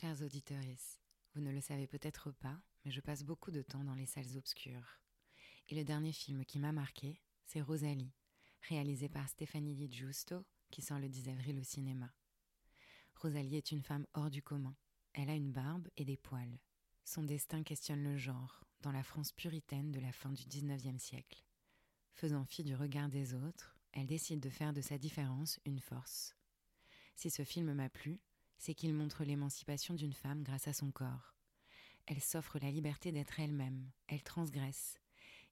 Chers auditeurs, vous ne le savez peut-être pas, mais je passe beaucoup de temps dans les salles obscures. Et le dernier film qui m'a marqué, c'est Rosalie, réalisé par Stéphanie Di Giusto, qui sort le 10 avril au cinéma. Rosalie est une femme hors du commun. Elle a une barbe et des poils. Son destin questionne le genre, dans la France puritaine de la fin du 19e siècle. Faisant fi du regard des autres, elle décide de faire de sa différence une force. Si ce film m'a plu, c'est qu'il montre l'émancipation d'une femme grâce à son corps. Elle s'offre la liberté d'être elle-même, elle transgresse.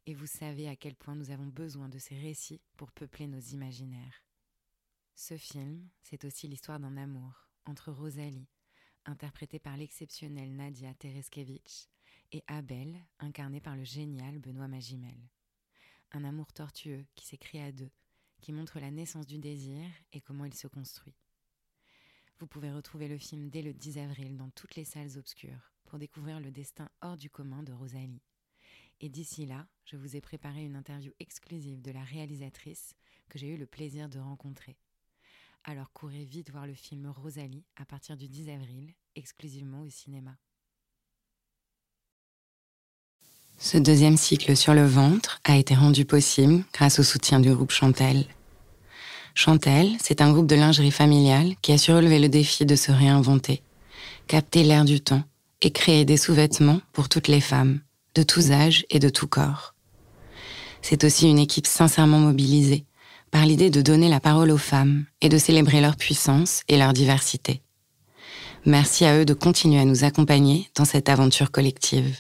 Et vous savez à quel point nous avons besoin de ces récits pour peupler nos imaginaires. Ce film, c'est aussi l'histoire d'un amour entre Rosalie, interprétée par l'exceptionnelle Nadia Tereskevich, et Abel, incarné par le génial Benoît Magimel. Un amour tortueux qui s'écrit à deux, qui montre la naissance du désir et comment il se construit. Vous pouvez retrouver le film dès le 10 avril dans toutes les salles obscures pour découvrir le destin hors du commun de Rosalie. Et d'ici là, je vous ai préparé une interview exclusive de la réalisatrice que j'ai eu le plaisir de rencontrer. Alors courez vite voir le film Rosalie à partir du 10 avril, exclusivement au cinéma. Ce deuxième cycle sur le ventre a été rendu possible grâce au soutien du groupe Chantel. Chantel, c'est un groupe de lingerie familiale qui a su relever le défi de se réinventer, capter l'air du temps et créer des sous-vêtements pour toutes les femmes, de tous âges et de tout corps. C'est aussi une équipe sincèrement mobilisée par l'idée de donner la parole aux femmes et de célébrer leur puissance et leur diversité. Merci à eux de continuer à nous accompagner dans cette aventure collective.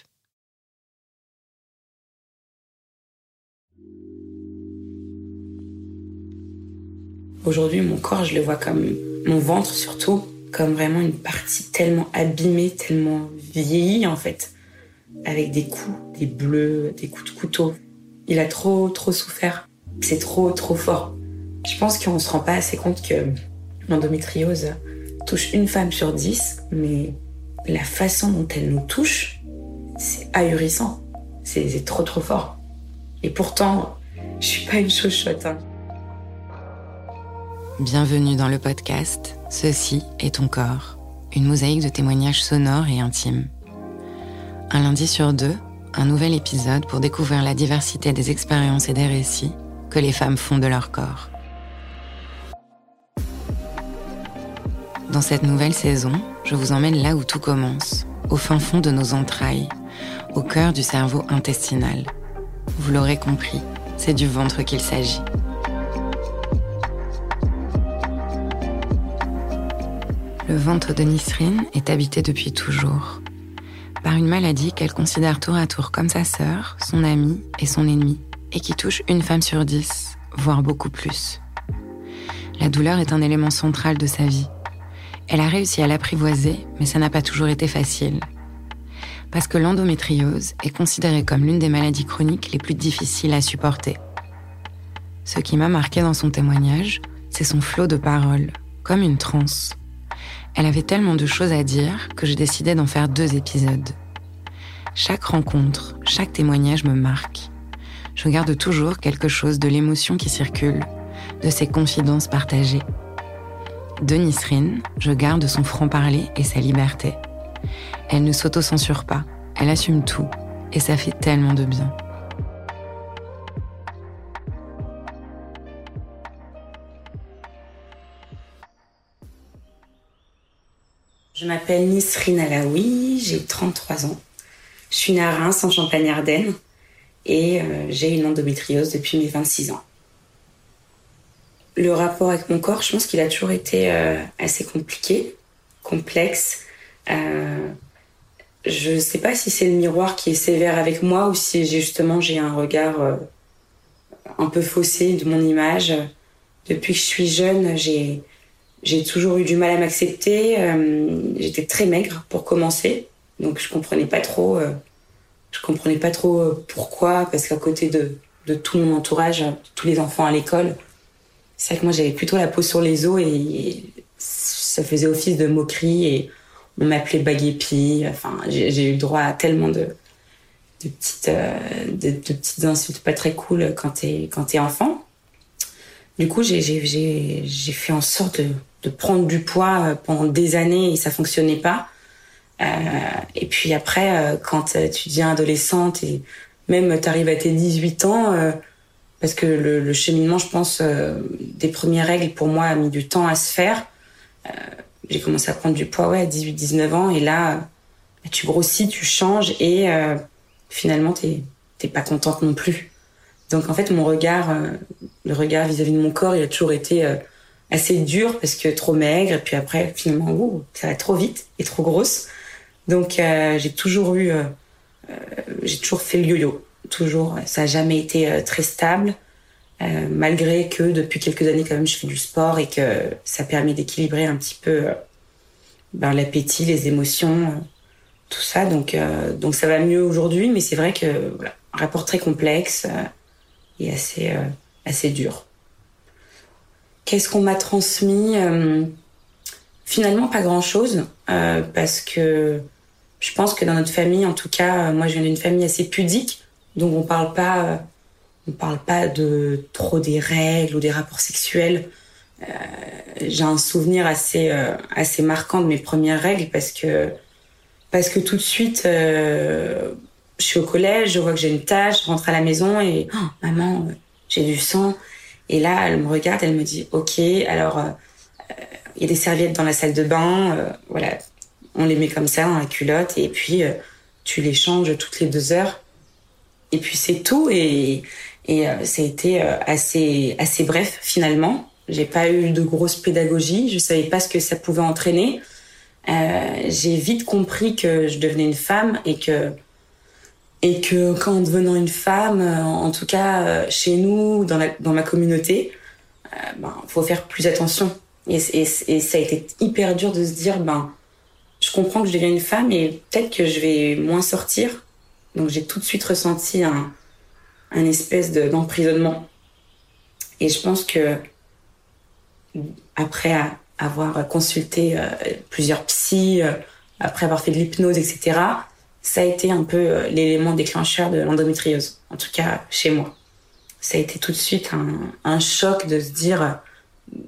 Aujourd'hui, mon corps, je le vois comme mon ventre surtout, comme vraiment une partie tellement abîmée, tellement vieillie en fait, avec des coups, des bleus, des coups de couteau. Il a trop, trop souffert. C'est trop, trop fort. Je pense qu'on se rend pas assez compte que l'endométriose touche une femme sur dix, mais la façon dont elle nous touche, c'est ahurissant. C'est trop, trop fort. Et pourtant, je suis pas une chochotte. Hein. Bienvenue dans le podcast Ceci est ton corps, une mosaïque de témoignages sonores et intimes. Un lundi sur deux, un nouvel épisode pour découvrir la diversité des expériences et des récits que les femmes font de leur corps. Dans cette nouvelle saison, je vous emmène là où tout commence, au fin fond de nos entrailles, au cœur du cerveau intestinal. Vous l'aurez compris, c'est du ventre qu'il s'agit. Le ventre de Nisrine est habité depuis toujours par une maladie qu'elle considère tour à tour comme sa sœur, son amie et son ennemie, et qui touche une femme sur dix, voire beaucoup plus. La douleur est un élément central de sa vie. Elle a réussi à l'apprivoiser, mais ça n'a pas toujours été facile. Parce que l'endométriose est considérée comme l'une des maladies chroniques les plus difficiles à supporter. Ce qui m'a marqué dans son témoignage, c'est son flot de paroles, comme une transe. Elle avait tellement de choses à dire que je décidais d'en faire deux épisodes. Chaque rencontre, chaque témoignage me marque. Je garde toujours quelque chose de l'émotion qui circule, de ses confidences partagées. De Nisrine, je garde son franc-parler et sa liberté. Elle ne s'auto-censure pas, elle assume tout, et ça fait tellement de bien. Je m'appelle Nisrine Alaoui, j'ai 33 ans. Je suis née à Reims, en Champagne-Ardenne, et euh, j'ai une endométriose depuis mes 26 ans. Le rapport avec mon corps, je pense qu'il a toujours été euh, assez compliqué, complexe. Euh, je ne sais pas si c'est le miroir qui est sévère avec moi ou si justement j'ai un regard un peu faussé de mon image. Depuis que je suis jeune, j'ai j'ai toujours eu du mal à m'accepter. Euh, j'étais très maigre pour commencer, donc je comprenais pas trop. Euh, je comprenais pas trop euh, pourquoi, parce qu'à côté de, de tout mon entourage, tous les enfants à l'école, c'est vrai que moi j'avais plutôt la peau sur les os et, ça faisait office de moquerie et on m'appelait baguépi. Enfin, j'ai eu droit à tellement de, de petites, de, de, petites insultes pas très cool quand t'es quand t'es enfant. Du coup, j'ai fait en sorte de, prendre du poids euh, pendant des années et ça fonctionnait pas. et puis après, quand tu deviens adolescente et même tu arrives à tes 18 ans, parce que le, cheminement, je pense, des premières règles pour moi a mis du temps à se faire. j'ai commencé à prendre du poids ouais, à 18-19 ans et là, tu grossis, tu changes et finalement, t'es t'es pas contente non plus. Donc en fait, mon regard, euh, le regard vis-à-vis de mon corps, il a toujours été euh, assez dur parce que trop maigre. Et puis après, finalement, ouh, ça va trop vite et trop grosse. Donc euh, j'ai toujours eu, j'ai toujours fait le yo-yo. Toujours, ça a jamais été très stable. malgré que depuis quelques années quand même je fais du sport et que ça permet d'équilibrer un petit peu ben, l'appétit, les émotions, tout ça. Donc, donc ça va mieux aujourd'hui, mais c'est vrai que voilà, un rapport très complexe et assez, euh, assez dur. Qu'est-ce qu'on m'a transmis euh, Finalement, pas grand-chose, euh, parce que je pense que dans notre famille, en tout cas, moi je viens d'une famille assez pudique, donc on parle pas, on parle pas de trop des règles ou des rapports sexuels. J'ai un souvenir assez, assez marquant de mes premières règles parce que, parce que tout de suite, je suis au collège, je vois que j'ai une tâche, je rentre à la maison et oh, maman, euh, j'ai du sang. Et là, elle me regarde, elle me dit ok, alors euh, il y a des serviettes dans la salle de bain, euh, voilà, on les met comme ça dans la culotte et puis tu les changes toutes les deux heures. Et puis c'est tout et, et ça a été assez assez bref finalement. J'ai pas eu de grosse pédagogie, je savais pas ce que ça pouvait entraîner. j'ai vite compris que je devenais une femme et que et que quand devenant une femme, euh, en tout cas euh, chez nous, dans, la, dans ma communauté, euh, ben faut faire plus attention. Et, et, et, ça a été hyper dur de se dire, ben je comprends que je deviens une femme et peut-être que je vais moins sortir. Donc j'ai tout de suite ressenti un, un espèce d'emprisonnement. et je pense que après avoir consulté plusieurs psys, après avoir fait de l'hypnose, etc., ça a été un peu euh, l'élément déclencheur de l'endométriose, en tout cas chez moi. Ça a été tout de suite un, choc de se dire, euh,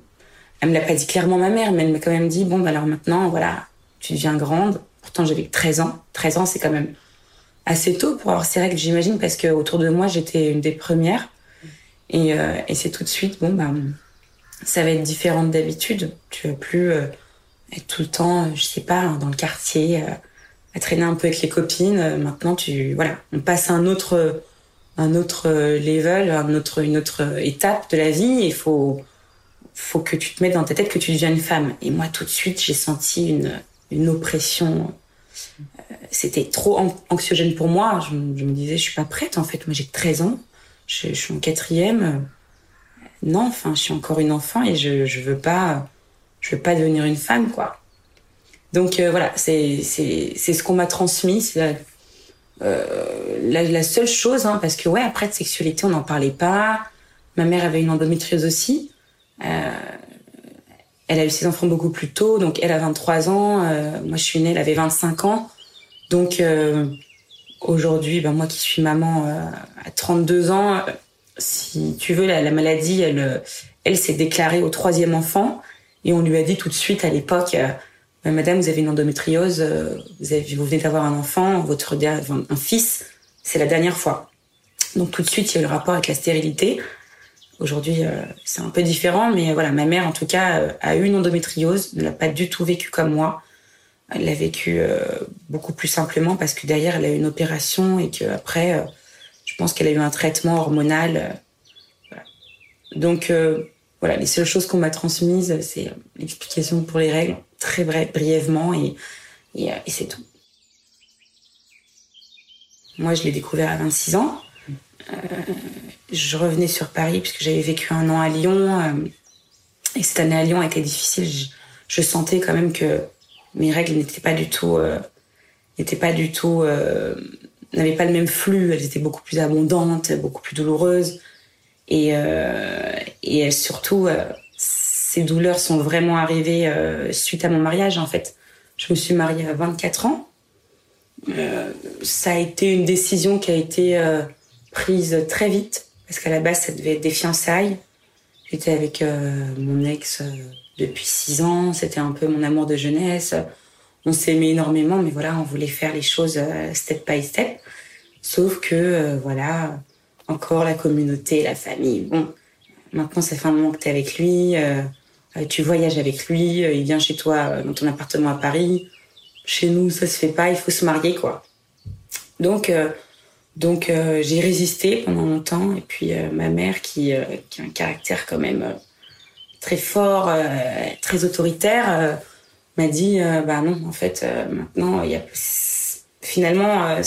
elle me l'a pas dit clairement ma mère, mais elle m'a quand même dit, bon, bah alors maintenant, voilà, tu deviens grande. Pourtant, j'avais 13 ans. 13 ans, c'est quand même assez tôt pour avoir ces règles, j'imagine, parce que autour de moi, j'étais une des premières. Et, euh, c'est tout de suite, bon, bah, ça va être différent d'habitude. Tu vas plus être tout le temps, je sais pas, dans le quartier à traîner un peu avec les copines. Euh, maintenant, tu voilà, on passe à un autre un autre level, un autre, une autre étape de la vie. Il faut faut que tu te mettes dans ta tête que tu deviens une femme. Et moi, tout de suite, j'ai senti une une oppression. Euh, c'était trop anxiogène pour moi. Je, me disais, je suis pas prête. En fait, moi, j'ai 13 ans. Je, je, suis en quatrième. Non, enfin, je suis encore une enfant et je je veux pas je veux pas devenir une femme, quoi. Donc euh, voilà, c'est ce qu'on m'a transmis. Euh, la, seule chose, hein, parce que ouais, après de sexualité, on n'en parlait pas. Ma mère avait une endométriose aussi. Euh, elle a eu ses enfants beaucoup plus tôt, donc elle a 23 ans. moi, je suis née, elle avait 25 ans. Donc aujourd'hui, ben, moi qui suis maman à 32 ans, si tu veux, la, la maladie, elle, elle s'est déclarée au troisième enfant et on lui a dit tout de suite à l'époque euh, Madame, vous avez une endométriose, euh, vous, venez d'avoir un enfant, votre un fils, c'est la dernière fois. Donc tout de suite, il y a eu le rapport avec la stérilité. Aujourd'hui, euh, c'est un peu différent, mais voilà, ma mère, en tout cas, a eu une endométriose, ne l'a pas du tout vécu comme moi. Elle l'a vécu beaucoup plus simplement parce que derrière, elle a eu une opération et qu'après, je pense qu'elle a eu un traitement hormonal. Donc, voilà, les seules choses qu'on m'a transmises, c'est l'explication pour les règles, très bref, brièvement, et, et, euh, et c'est tout. Moi, je l'ai découvert à 26 ans. Euh, je revenais sur Paris puisque j'avais vécu un an à Lyon. Euh, et cette année à Lyon a été difficile. Je, je sentais quand même que mes règles n'étaient pas du tout, euh, n'étaient pas du tout, n'avaient pas le même flux. Elles étaient beaucoup plus abondantes, beaucoup plus douloureuses. Et, euh, et surtout, euh, ces douleurs sont vraiment arrivées euh, suite à mon mariage, en fait. Je me suis mariée à 24 ans. Euh, ça a été une décision qui a été euh, prise très vite, parce qu'à la base, ça devait être des fiançailles. J'étais avec mon ex depuis 6 ans, c'était un peu mon amour de jeunesse. on s'aimait énormément, mais voilà, on voulait faire les choses step by step. Sauf que, voilà, encore la communauté, la famille. Bon, maintenant, ça fait un moment que tu es avec lui, tu voyages avec lui, il vient chez toi dans ton appartement à Paris. Chez nous, ça se fait pas, il faut se marier, quoi. Donc, donc euh, j'ai résisté pendant longtemps. Et puis euh, ma mère, qui, euh, qui, a un caractère quand même très fort, très autoritaire, m'a dit bah non, en fait, maintenant, il y a finalement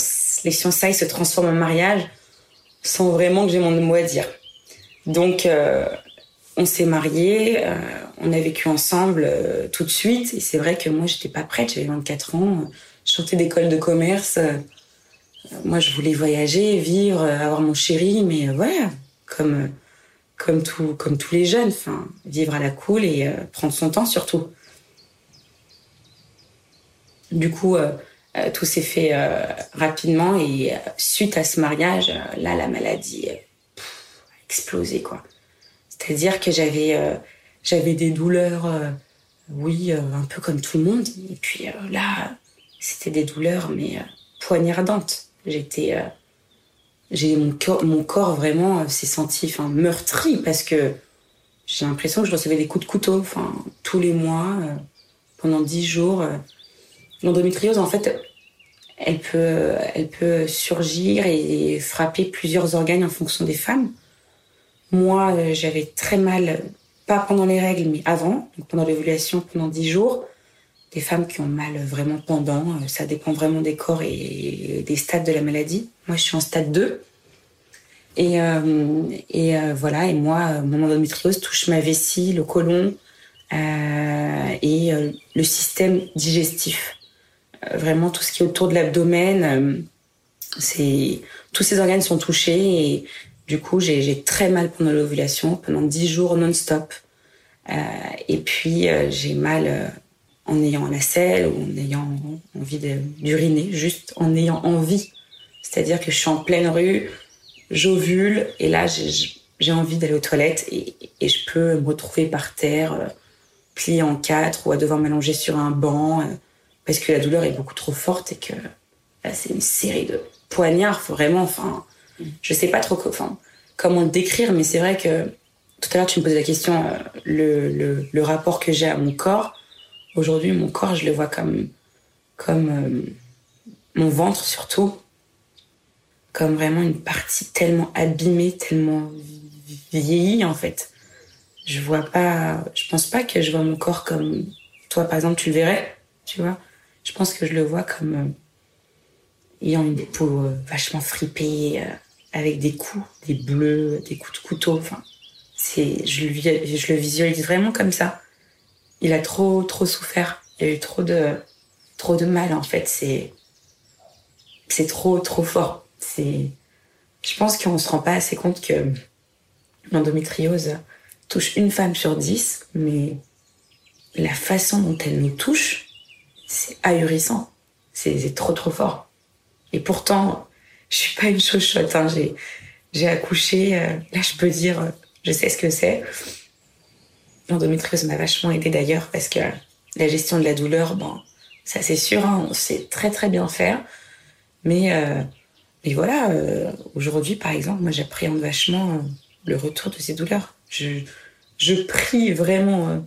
les fiançailles se transforment en mariage sans vraiment que j'ai mon mot à dire. Donc on s'est mariés, on a vécu ensemble tout de suite. Et c'est vrai que moi, j'étais pas prête, j'avais 24 ans, je sortais d'école de commerce moi, je voulais voyager, vivre, avoir mon chéri, mais voilà, comme, comme, tout, comme tous les jeunes, vivre à la cool et euh, prendre son temps surtout. Du coup, euh, euh, tout s'est fait rapidement et suite à ce mariage, là, la maladie a explosé, quoi. C'est-à-dire que j'avais j'avais des douleurs, oui, un peu comme tout le monde. Et puis là, c'était des douleurs, mais poignardantes. Euh, j'ai mon corps, mon corps vraiment euh, s'est senti, meurtri parce que j'ai l'impression que je recevais des coups de couteau, tous les mois, euh, pendant dix jours. L'endométriose, en fait, elle peut, elle peut surgir et frapper plusieurs organes en fonction des femmes. Moi, j'avais très mal, pas pendant les règles, mais avant, donc pendant l'évaluation, pendant dix jours des femmes qui ont mal vraiment pendant. Euh, ça dépend vraiment des corps et des stades de la maladie. Moi, je suis en stade 2. Et, euh, et euh, voilà, et moi, mon endométriose touche ma vessie, le côlon et le système digestif. Vraiment, tout ce qui est autour de l'abdomen, c'est tous ces organes sont touchés et du coup, j'ai très mal pendant l'ovulation, pendant 10 jours non-stop. et puis, j'ai mal en ayant la selle ou en ayant envie d'uriner, juste en ayant envie. C'est-à-dire que je suis en pleine rue, j'ovule et là j'ai envie d'aller aux toilettes et, je peux me retrouver par terre, euh, pliée en quatre ou à devoir m'allonger sur un banc euh, parce que la douleur est beaucoup trop forte et que c'est une série de poignards. vraiment, enfin, je sais pas trop comment décrire, mais c'est vrai que tout à l'heure tu me posais la question, euh, le, rapport que j'ai à mon corps Aujourd'hui, mon corps, je le vois comme, comme euh, mon ventre surtout, comme vraiment une partie tellement abîmée, tellement vieillie en fait. Je vois pas, je pense pas que je vois mon corps comme toi par exemple tu le verrais, tu vois. Je pense que je le vois comme euh, ayant une peau euh, vachement fripée, avec des coups, des bleus, des coups de couteau. Enfin, c'est, je je le visualise vraiment comme ça il a trop trop souffert. Il a eu trop de trop de mal en fait. C'est c'est trop trop fort. C'est je pense qu'on se rend pas assez compte que l'endométriose touche une femme sur dix, mais la façon dont elle nous touche, c'est ahurissant. C'est trop trop fort. Et pourtant, je suis pas une chochotte. Hein. J'ai accouché. Euh, là, je peux dire, je sais ce que c'est. L'endométriose m'a vachement aidé d'ailleurs parce que la gestion de la douleur, bon, ça c'est sûr, hein, on sait très très bien faire. Mais, euh, mais voilà, euh, aujourd'hui par exemple, moi j'appréhende vachement le retour de ces douleurs. Je, je prie vraiment,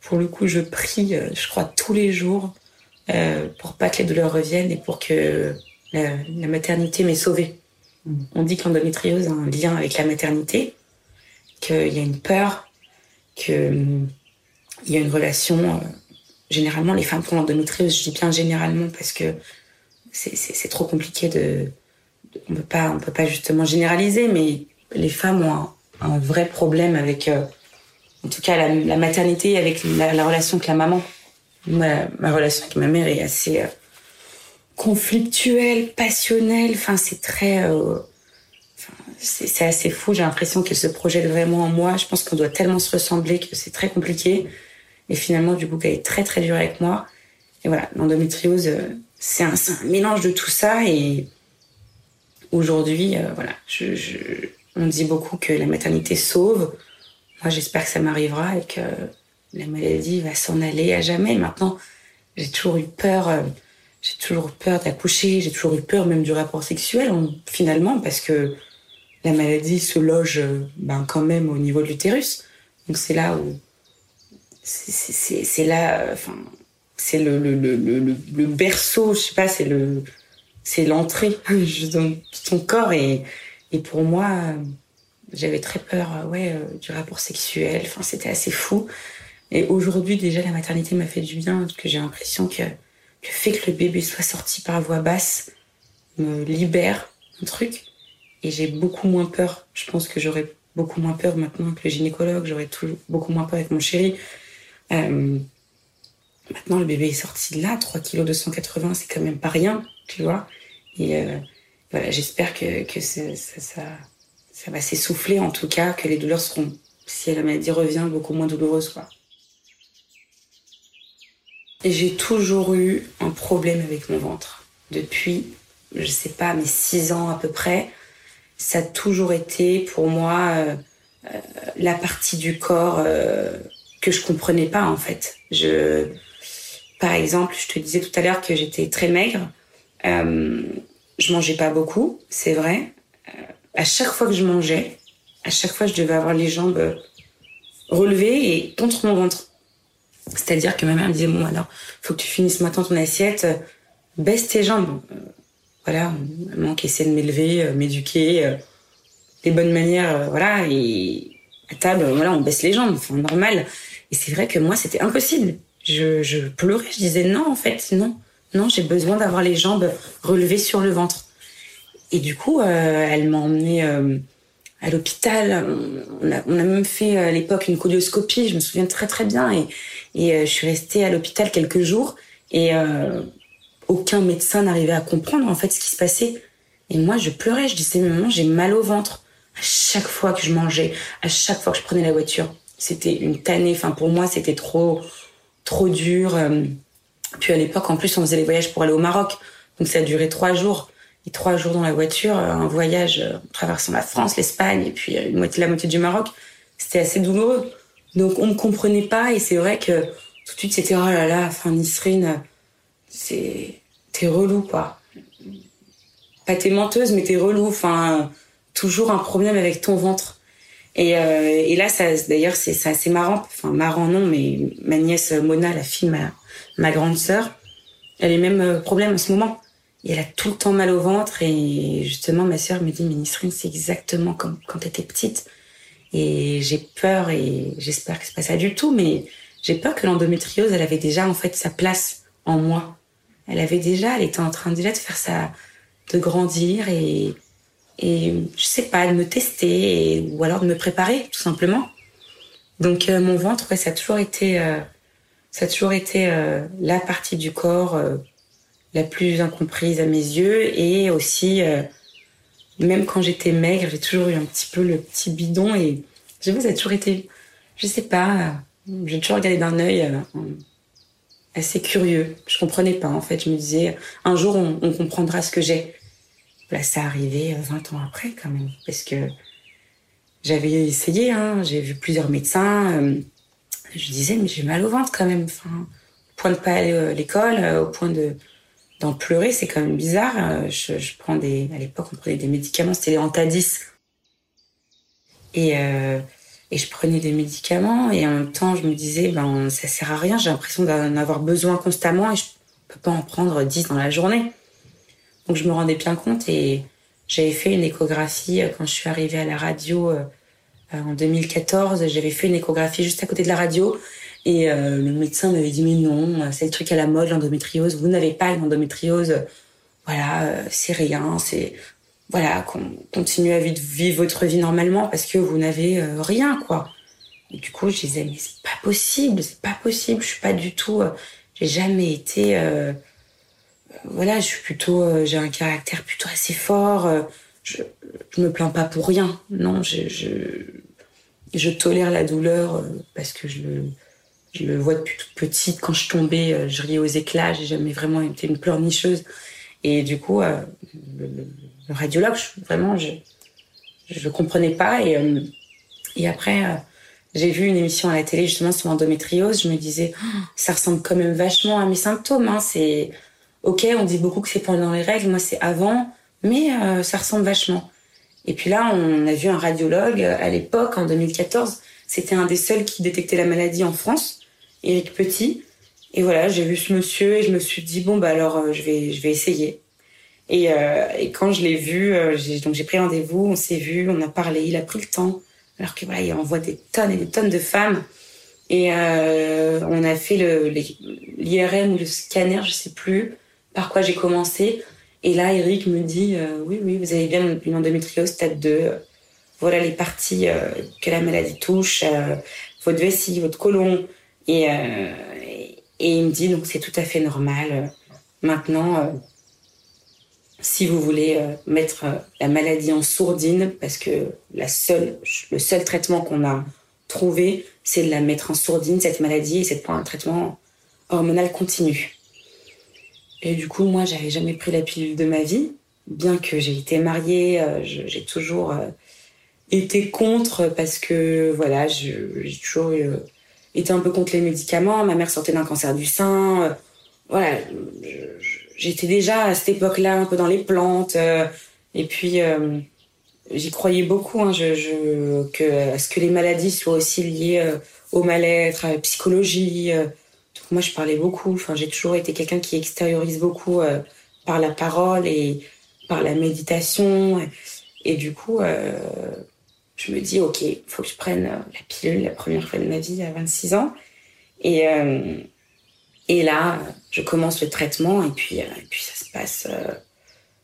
pour le coup, je prie, je crois, tous les jours pour pas que les douleurs reviennent et pour que la, la maternité m'ait sauvée. Mm. On dit que l'endométriose a un lien avec la maternité, qu'il y a une peur qu'il y a une relation. Euh, généralement, les femmes qui ont l'endométriose, je dis bien généralement parce que c'est trop compliqué de. on peut pas, on peut pas justement généraliser, mais les femmes ont un, vrai problème avec, euh, en tout cas, la, maternité, avec la, relation avec la maman. Ma, relation avec ma mère est assez euh, conflictuelle, passionnelle. Enfin, c'est très c'est assez fou. J'ai l'impression qu'elle se projette vraiment en moi. Je pense qu'on doit tellement se ressembler que c'est très compliqué. Et finalement, du coup, elle est très très dure avec moi. Et voilà, l'endométriose, euh, c'est un, mélange de tout ça. Et aujourd'hui, euh, voilà, on dit beaucoup que la maternité sauve. Moi, j'espère que ça m'arrivera et que la maladie va s'en aller à jamais. Maintenant, j'ai toujours eu peur. j'ai toujours eu peur d'accoucher. J'ai toujours eu peur même du rapport sexuel finalement parce que la maladie se loge ben, quand même au niveau de l'utérus. Donc c'est là où c'est là, enfin c'est le, le, le, le, berceau, je sais pas, c'est le c'est l'entrée dans ton corps et, et pour moi j'avais très peur ouais du rapport sexuel enfin c'était assez fou et aujourd'hui déjà la maternité m'a fait du bien parce que j'ai l'impression que le fait que le bébé soit sorti par voix basse me libère un truc. Et j'ai beaucoup moins peur. Je pense que j'aurais beaucoup moins peur maintenant que le gynécologue. J'aurais beaucoup moins peur avec mon chéri. Euh, maintenant le bébé est sorti de là. 3 kg 280 c'est quand même pas rien tu vois. Et euh, voilà, j'espère que, que ça, ça, ça, va s'essouffler, en tout cas, que les douleurs seront, si la maladie revient, beaucoup moins douloureuses. Quoi. J'ai toujours eu un problème avec mon ventre. Depuis, je sais pas, mes six ans à peu près, ça a toujours été pour moi euh, euh, la partie du corps euh, que je comprenais pas en fait. Je, par exemple, je te disais tout à l'heure que j'étais très maigre. Euh, je mangeais pas beaucoup, c'est vrai. Euh, à chaque fois que je mangeais, à chaque fois, je devais avoir les jambes relevées et contre mon ventre. C'est-à-dire que ma mère me disait bon alors, faut que tu finisses maintenant ton assiette, baisse tes jambes. Euh, voilà, maman qui essaie de m'élever, euh, m'éduquer, des bonnes manières, voilà. Et à table, voilà, on baisse les jambes, enfin normal. Et c'est vrai que moi, c'était impossible. Je, je pleurais, je disais non en fait, non. Non, j'ai besoin d'avoir les jambes relevées sur le ventre. Et du coup, euh, elle m'a emmenée euh, à l'hôpital. On a, on a, même fait à l'époque une colioscopie, je me souviens très très bien. Et, et euh, je suis restée à l'hôpital quelques jours. Et aucun médecin n'arrivait à comprendre en fait ce qui se passait. Et moi, je pleurais. Je disais, maman, j'ai mal au ventre. À chaque fois que je mangeais, à chaque fois que je prenais la voiture, c'était une tannée. Enfin, pour moi, c'était trop, trop dur. Puis à l'époque, en plus, on faisait les voyages pour aller au Maroc. Donc ça a duré trois jours. Trois jours dans la voiture, euh, un voyage euh, traversant la France, l'Espagne et puis euh, la moitié du Maroc. C'était assez douloureux. Donc on me comprenait pas et c'est vrai que tout de suite c'était oh là là, enfin Nisrine, c'est t'es relou quoi. Pas t'es menteuse mais t'es relou. Enfin toujours un problème avec ton ventre. Et, là d'ailleurs c'est assez marrant. Enfin marrant non mais ma nièce Mona, la fille ma ma grande sœur, elle a les mêmes problèmes en ce moment. Et elle a tout le temps mal au ventre. Et justement, ma sœur me dit, mais c'est exactement comme quand tu étais petite. Et j'ai peur, et j'espère que c'est pas ça du tout, mais j'ai peur que l'endométriose, elle avait déjà en fait sa place en moi. Elle avait déjà, elle était en train déjà de faire ça, de grandir et, et je sais pas, de me tester ou alors de me préparer, tout simplement. Donc euh, mon ventre, ça a toujours été euh, ça a toujours été euh, la partie du corps euh, la plus incomprise à mes yeux. Et aussi euh, même quand j'étais maigre j'ai toujours eu un petit peu le petit bidon. Et j'avoue ça a toujours été je sais pas j'ai toujours regardé d'un œil assez curieux. Je comprenais pas en fait. Je me disais un jour on, comprendra ce que j'ai. Là ça arrivait 20 ans après quand même. Parce que j'avais essayé hein, j'ai vu plusieurs médecins je disais, mais j'ai mal au ventre quand même. Au point de pas aller à l'école, euh, au point de d'en pleurer, c'est quand même bizarre. Euh, je, je prends des, à l'époque, on prenait des médicaments, c'était les Antadis. Et, euh, et je prenais des médicaments et en même temps, je me disais, ben, ça sert à rien. J'ai l'impression d'en avoir besoin constamment et je peux pas en prendre 10 dans la journée. Donc, je me rendais bien compte et j'avais fait une échographie quand je suis arrivée à la radio euh, en 2014, j'avais fait une échographie juste à côté de la radio et euh, le médecin m'avait dit mais non, c'est le truc à la mode, l'endométriose. Vous n'avez pas l'endométriose. Voilà, euh, c'est rien. C'est voilà, continuez à vivre votre vie normalement parce que vous n'avez rien quoi. Du coup, je disais mais c'est pas possible, c'est pas possible. Je suis pas du tout. j'ai jamais été. voilà, je suis plutôt. j'ai un caractère plutôt assez fort je, je me plains pas pour rien. Non, je, je, je tolère la douleur euh, parce que je le, je le vois depuis toute petite. Quand je tombais, euh, je riais aux éclats. J'ai jamais vraiment été une pleurnicheuse. Et du coup, euh, le, radiologue, vraiment, je je comprenais pas. Et, et après, j'ai vu une émission à la télé justement sur l'endométriose, je me disais, oh, ça ressemble quand même vachement à mes symptômes. Hein. C'est ok, on dit beaucoup que c'est pendant les règles, moi c'est avant, mais euh, ça ressemble vachement. Et puis là, on a vu un radiologue à l'époque, en 2014. C'était un des seuls qui détectait la maladie en France, Eric Petit. Et voilà, j'ai vu ce monsieur et je me suis dit bon bah alors euh, je vais je vais essayer. Et, euh, et quand je l'ai vu, j'ai, donc j'ai pris rendez-vous, on s'est vu, on a parlé, il a pris le temps alors que voilà, il envoie des tonnes et des tonnes de femmes. Et euh, on a fait l'IRM ou le scanner, je sais plus par quoi j'ai commencé. Et là, Eric me dit euh, oui, oui, vous avez bien une endométriose stade 2. Voilà les parties euh, que la maladie touche, euh, votre vessie, votre côlon. Et, et, il me dit donc c'est tout à fait normal. Maintenant, si vous voulez euh, mettre euh, la maladie en sourdine, parce que la seule, le seul traitement qu'on a trouvé, c'est de la mettre en sourdine, cette maladie, et c'est pour un traitement hormonal continu. Et du coup, moi, j'avais jamais pris la pilule de ma vie, bien que j'ai été mariée, euh, j'ai toujours été contre parce que voilà, j'ai toujours été un peu contre les médicaments. Ma mère sortait d'un cancer du sein, voilà. Je, j'étais déjà à cette époque-là un peu dans les plantes. Euh, et puis, euh, j'y croyais beaucoup, hein, je, je, que, à ce que les maladies soient aussi liées euh, au mal-être, à la psychologie. donc moi, je parlais beaucoup. Enfin, j'ai toujours été quelqu'un qui extériorise beaucoup par la parole et par la méditation. Et, du coup, je me dis, OK, il faut que je prenne la pilule la première fois de ma vie à 26 ans. Et, et là, je commence le traitement et puis, euh, et puis ça se passe, euh,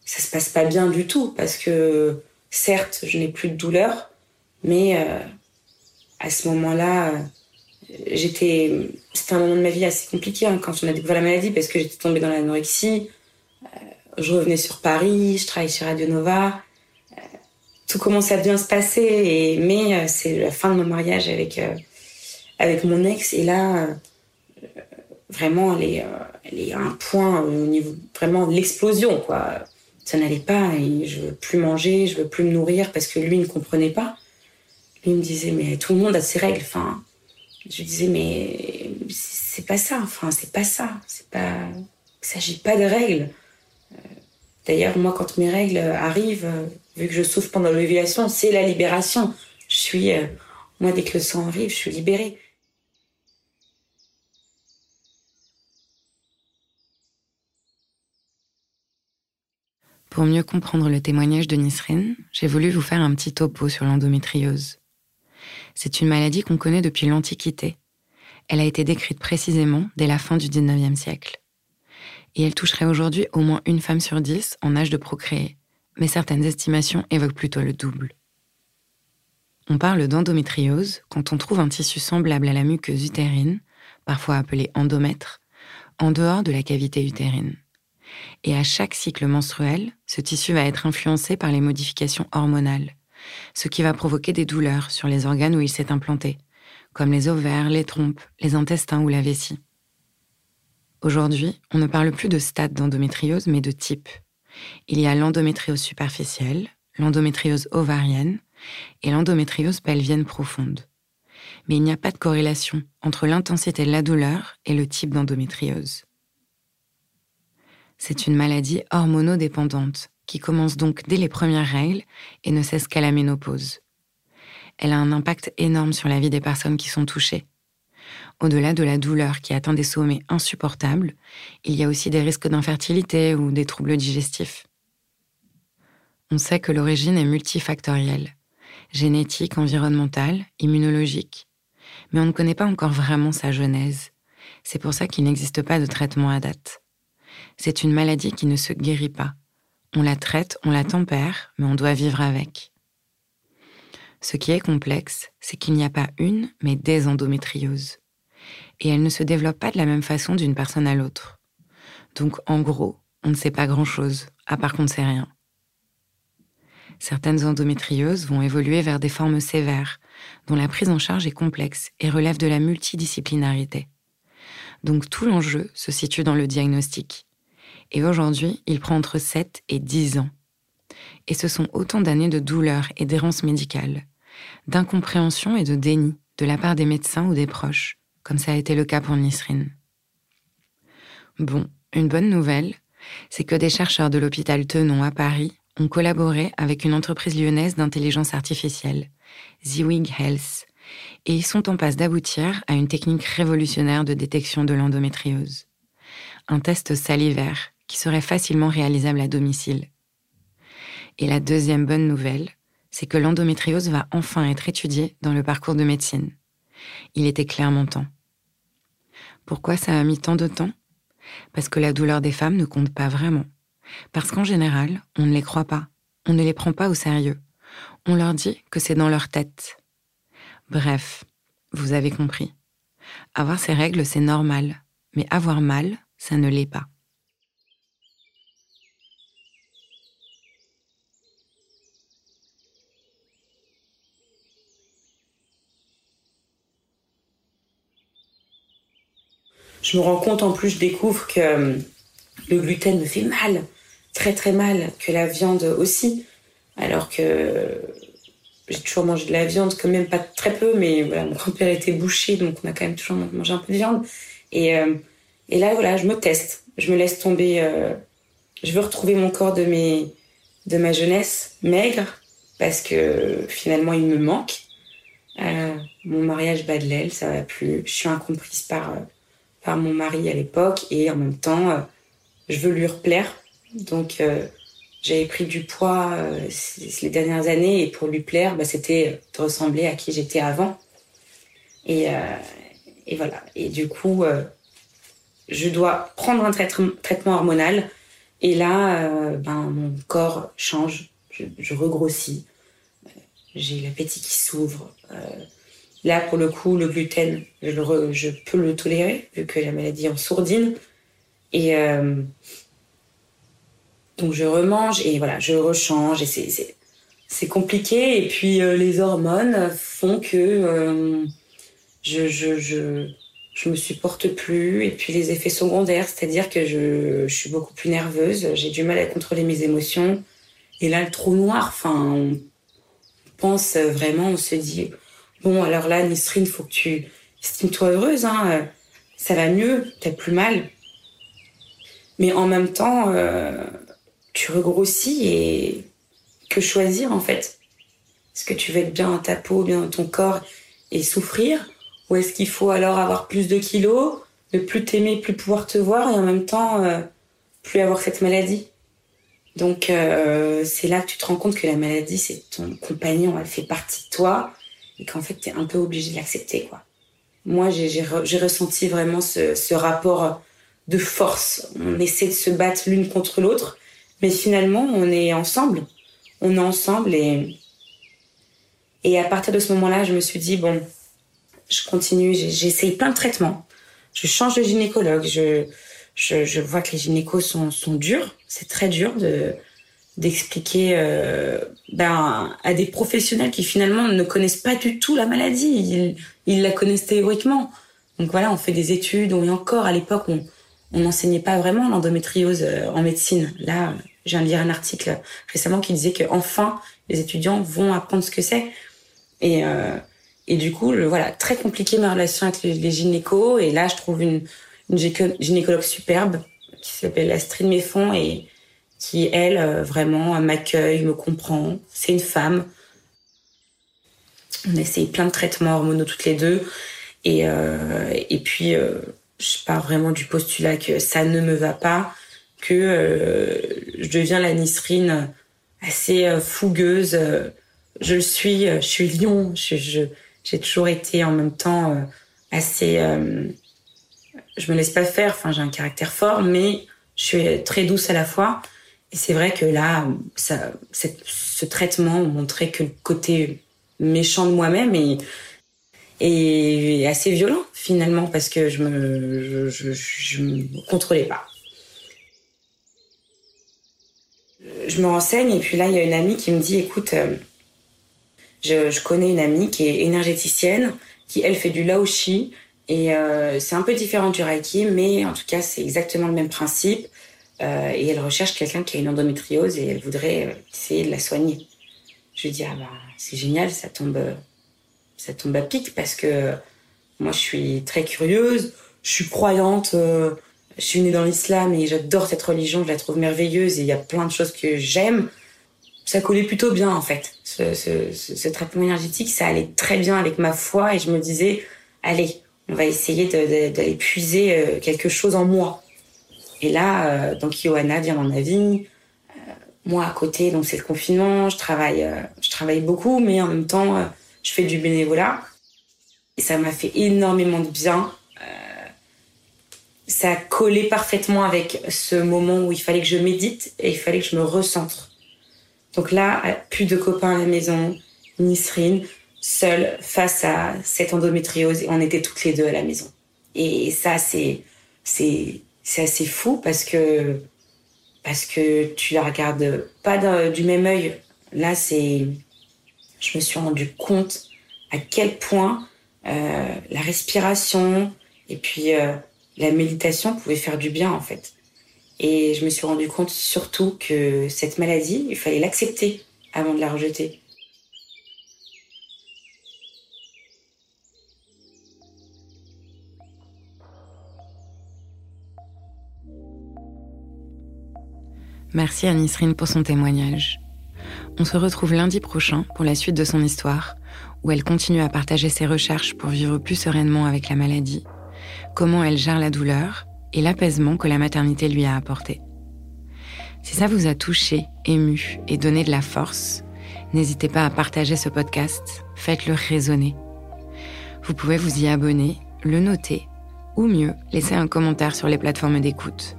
ça se passe pas bien du tout parce que certes, je n'ai plus de douleur, mais euh, à ce moment-là, j'étais, c'était un moment de ma vie assez compliqué hein, quand on a découvert la maladie parce que j'étais tombée dans l'anorexie. je revenais sur Paris, je travaillais chez Radio Nova. Tout commençait à bien se passer, et, mais c'est la fin de mon mariage avec avec mon ex et là vraiment, elle est, euh, à un point euh, au niveau vraiment de l'explosion, quoi. Ça n'allait pas et je veux plus manger, je veux plus me nourrir parce que lui ne comprenait pas. Lui me disait, mais tout le monde a ses règles. Enfin, je disais, mais c'est pas ça. Enfin, c'est pas ça. C'est pas, il s'agit pas de règles. Euh, d'ailleurs, moi, quand mes règles arrivent, vu que je souffre pendant l'ovulation, c'est la libération. Je suis, moi, dès que le sang arrive, je suis libérée. Pour mieux comprendre le témoignage de Nisrine, j'ai voulu vous faire un petit topo sur l'endométriose. C'est une maladie qu'on connaît depuis l'Antiquité. Elle a été décrite précisément dès la fin du XIXe siècle. Et elle toucherait aujourd'hui au moins une femme sur dix en âge de procréer, mais certaines estimations évoquent plutôt le double. On parle d'endométriose quand on trouve un tissu semblable à la muqueuse utérine, parfois appelé endomètre, en dehors de la cavité utérine. Et à chaque cycle menstruel, ce tissu va être influencé par les modifications hormonales, ce qui va provoquer des douleurs sur les organes où il s'est implanté, comme les ovaires, les trompes, les intestins ou la vessie. Aujourd'hui, on ne parle plus de stade d'endométriose, mais de type. Il y a l'endométriose superficielle, l'endométriose ovarienne et l'endométriose pelvienne profonde. Mais il n'y a pas de corrélation entre l'intensité de la douleur et le type d'endométriose. C'est une maladie hormonodépendante qui commence donc dès les premières règles et ne cesse qu'à la ménopause. Elle a un impact énorme sur la vie des personnes qui sont touchées. Au-delà de la douleur qui atteint des sommets insupportables, il y a aussi des risques d'infertilité ou des troubles digestifs. On sait que l'origine est multifactorielle, génétique, environnementale, immunologique, mais on ne connaît pas encore vraiment sa genèse. C'est pour ça qu'il n'existe pas de traitement à date. C'est une maladie qui ne se guérit pas. On la traite, on la tempère, mais on doit vivre avec. Ce qui est complexe, c'est qu'il n'y a pas une, mais des endométrioses. Et elles ne se développent pas de la même façon d'une personne à l'autre. Donc, en gros, on ne sait pas grand-chose, à part qu'on ne sait rien. Certaines endométrioses vont évoluer vers des formes sévères, dont la prise en charge est complexe et relève de la multidisciplinarité. Donc tout l'enjeu se situe dans le diagnostic. Et aujourd'hui, il prend entre 7 et 10 ans. Et ce sont autant d'années de douleur et d'errance médicale, d'incompréhension et de déni de la part des médecins ou des proches, comme ça a été le cas pour Nisrine. Bon, une bonne nouvelle, c'est que des chercheurs de l'hôpital Tenon à Paris ont collaboré avec une entreprise lyonnaise d'intelligence artificielle, Ziwig Health, et ils sont en passe d'aboutir à une technique révolutionnaire de détection de l'endométriose. Un test salivaire qui serait facilement réalisable à domicile. Et la deuxième bonne nouvelle, c'est que l'endométriose va enfin être étudiée dans le parcours de médecine. Il était clairement temps. Pourquoi ça a mis tant de temps? Parce que la douleur des femmes ne compte pas vraiment. Parce qu'en général, on ne les croit pas, on ne les prend pas au sérieux. On leur dit que c'est dans leur tête. Bref, vous avez compris. Avoir ces règles, c'est normal, mais avoir mal, ça ne l'est pas. Je me rends compte en plus, je découvre que euh, le gluten me fait mal, très très mal, que la viande aussi. Alors que j'ai toujours mangé de la viande, quand même pas très peu, mais voilà, mon grand-père était bouché, donc on a quand même toujours mangé un peu de viande. Et, euh, et là, voilà, je me teste, je me laisse tomber. Euh, je veux retrouver mon corps de, mes, de ma jeunesse, maigre, parce que finalement, il me manque. Euh, mon mariage bat de l'aile, ça va plus. Je suis incomprise par, par mon mari à l'époque, et en même temps, je veux lui replaire. Donc, j'avais pris du poids euh, les dernières années et pour lui plaire, bah, c'était de ressembler à qui j'étais avant. Et, euh, et, voilà. Et du coup, euh, je dois prendre un traitement hormonal. Et là, ben, mon corps change. Je regrossis. J'ai l'appétit qui s'ouvre. Là, pour le coup, le gluten, je, peux le tolérer vu que la maladie en sourdine. Et donc je remange et voilà, je rechange et c'est c'est compliqué. Et puis euh, les hormones font que euh, je, je, me supporte plus. Et puis les effets secondaires, c'est-à-dire que je, je suis beaucoup plus nerveuse, j'ai du mal à contrôler mes émotions. Et là le trou noir, enfin on pense vraiment, on se dit bon alors là Nisrine, faut que tu estimes-toi heureuse, hein, ça va mieux, t'as plus mal. Mais en même temps, euh, tu regrossis et que choisir en fait? Est-ce que tu veux être bien dans ta peau, bien dans ton corps et souffrir? Ou est-ce qu'il faut alors avoir plus de kilos, ne plus t'aimer, plus pouvoir te voir et en même temps euh, plus avoir cette maladie? Donc euh, c'est là que tu te rends compte que la maladie c'est ton compagnon, elle fait partie de toi et qu'en fait tu es un peu obligé de l'accepter quoi. Moi j'ai ressenti vraiment ce, ce rapport de force. On essaie de se battre l'une contre l'autre mais finalement, on est ensemble. On est ensemble et, et à partir de ce moment-là, je me suis dit, bon, je continue, j'essaye plein de traitements. Je change de gynécologue. Je, je, je vois que les gynécos sont, sont durs. C'est très dur de d'expliquer euh, ben, à des professionnels qui finalement ne connaissent pas du tout la maladie. Ils, ils la connaissent théoriquement. Donc voilà, on fait des études. On est encore à l'époque, on on n'enseignait pas vraiment l'endométriose euh, en médecine. Là, je viens de lire un article récemment qui disait que enfin les étudiants vont apprendre ce que c'est. Et, euh, et du coup, le, voilà, très compliqué ma relation avec les, gynécos. Et là, je trouve une, une gynécologue superbe qui s'appelle Astrid Méfond et qui, elle, euh, vraiment m'accueille, me comprend. C'est une femme. On essaye plein de traitements hormonaux toutes les deux. Et, euh, et puis, euh, je pars vraiment du postulat que ça ne me va pas que euh, je deviens la nisrine assez euh, fougueuse. Je le suis, je suis lion. Je, j'ai toujours été en même temps euh, assez. je me laisse pas faire. Enfin, j'ai un caractère fort, mais je suis très douce à la fois. Et c'est vrai que là, ça, ce traitement montrait que le côté méchant de moi-même et, et assez violent finalement parce que je me je, je, je me contrôlais pas. je me renseigne et puis là, il y a une amie qui me dit, écoute, euh, je, je, connais une amie qui est énergéticienne, qui elle fait du laoshi et euh, c'est un peu différent du reiki, mais en tout cas, c'est exactement le même principe. Euh, et elle recherche quelqu'un qui a une endométriose et elle voudrait essayer de la soigner. Je lui dis, ah bah, c'est génial, ça tombe, ça tombe à pic parce que moi, je suis très curieuse, je suis croyante, euh, je suis née dans l'islam et j'adore cette religion, je la trouve merveilleuse et il y a plein de choses que j'aime. Ça collait plutôt bien en fait. Ce, ce, ce, traitement énergétique, ça allait très bien avec ma foi et je me disais, allez, on va essayer d'aller puiser euh, quelque chose en moi. Et là, euh, donc Johanna vient dans ma vie. Euh, moi à côté, donc c'est le confinement, je travaille, je travaille beaucoup, mais en même temps, je fais du bénévolat. Et ça m'a fait énormément de bien ça collait parfaitement avec ce moment où il fallait que je médite et il fallait que je me recentre. Donc là, plus de copains à la maison, Nisrine, seule face à cette endométriose on était toutes les deux à la maison. Et ça, c'est, c'est, c'est assez fou parce que, tu la regardes pas du même œil. Là, c'est, je me suis rendu compte à quel point euh, la respiration et puis euh, la méditation pouvait faire du bien en fait. Et je me suis rendu compte surtout que cette maladie, il fallait l'accepter avant de la rejeter. Merci à Nisrine pour son témoignage. On se retrouve lundi prochain pour la suite de son histoire, où elle continue à partager ses recherches pour vivre plus sereinement avec la maladie comment elle gère la douleur et l'apaisement que la maternité lui a apporté. Si ça vous a touché, ému et donné de la force, n'hésitez pas à partager ce podcast, faites-le résonner. Vous pouvez vous y abonner, le noter ou mieux, laisser un commentaire sur les plateformes d'écoute.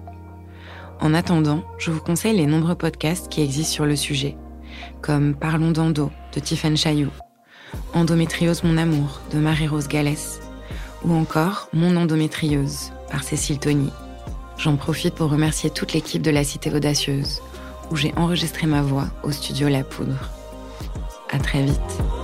En attendant, je vous conseille les nombreux podcasts qui existent sur le sujet, comme Parlons d'endo de Tiffany Chailloux, Endométriose mon amour de Marie-Rose Gallès ou encore Mon endométriose par Cécile Tony. J'en profite pour remercier toute l'équipe de la Cité Audacieuse, où j'ai enregistré ma voix au studio La Poudre. À très vite.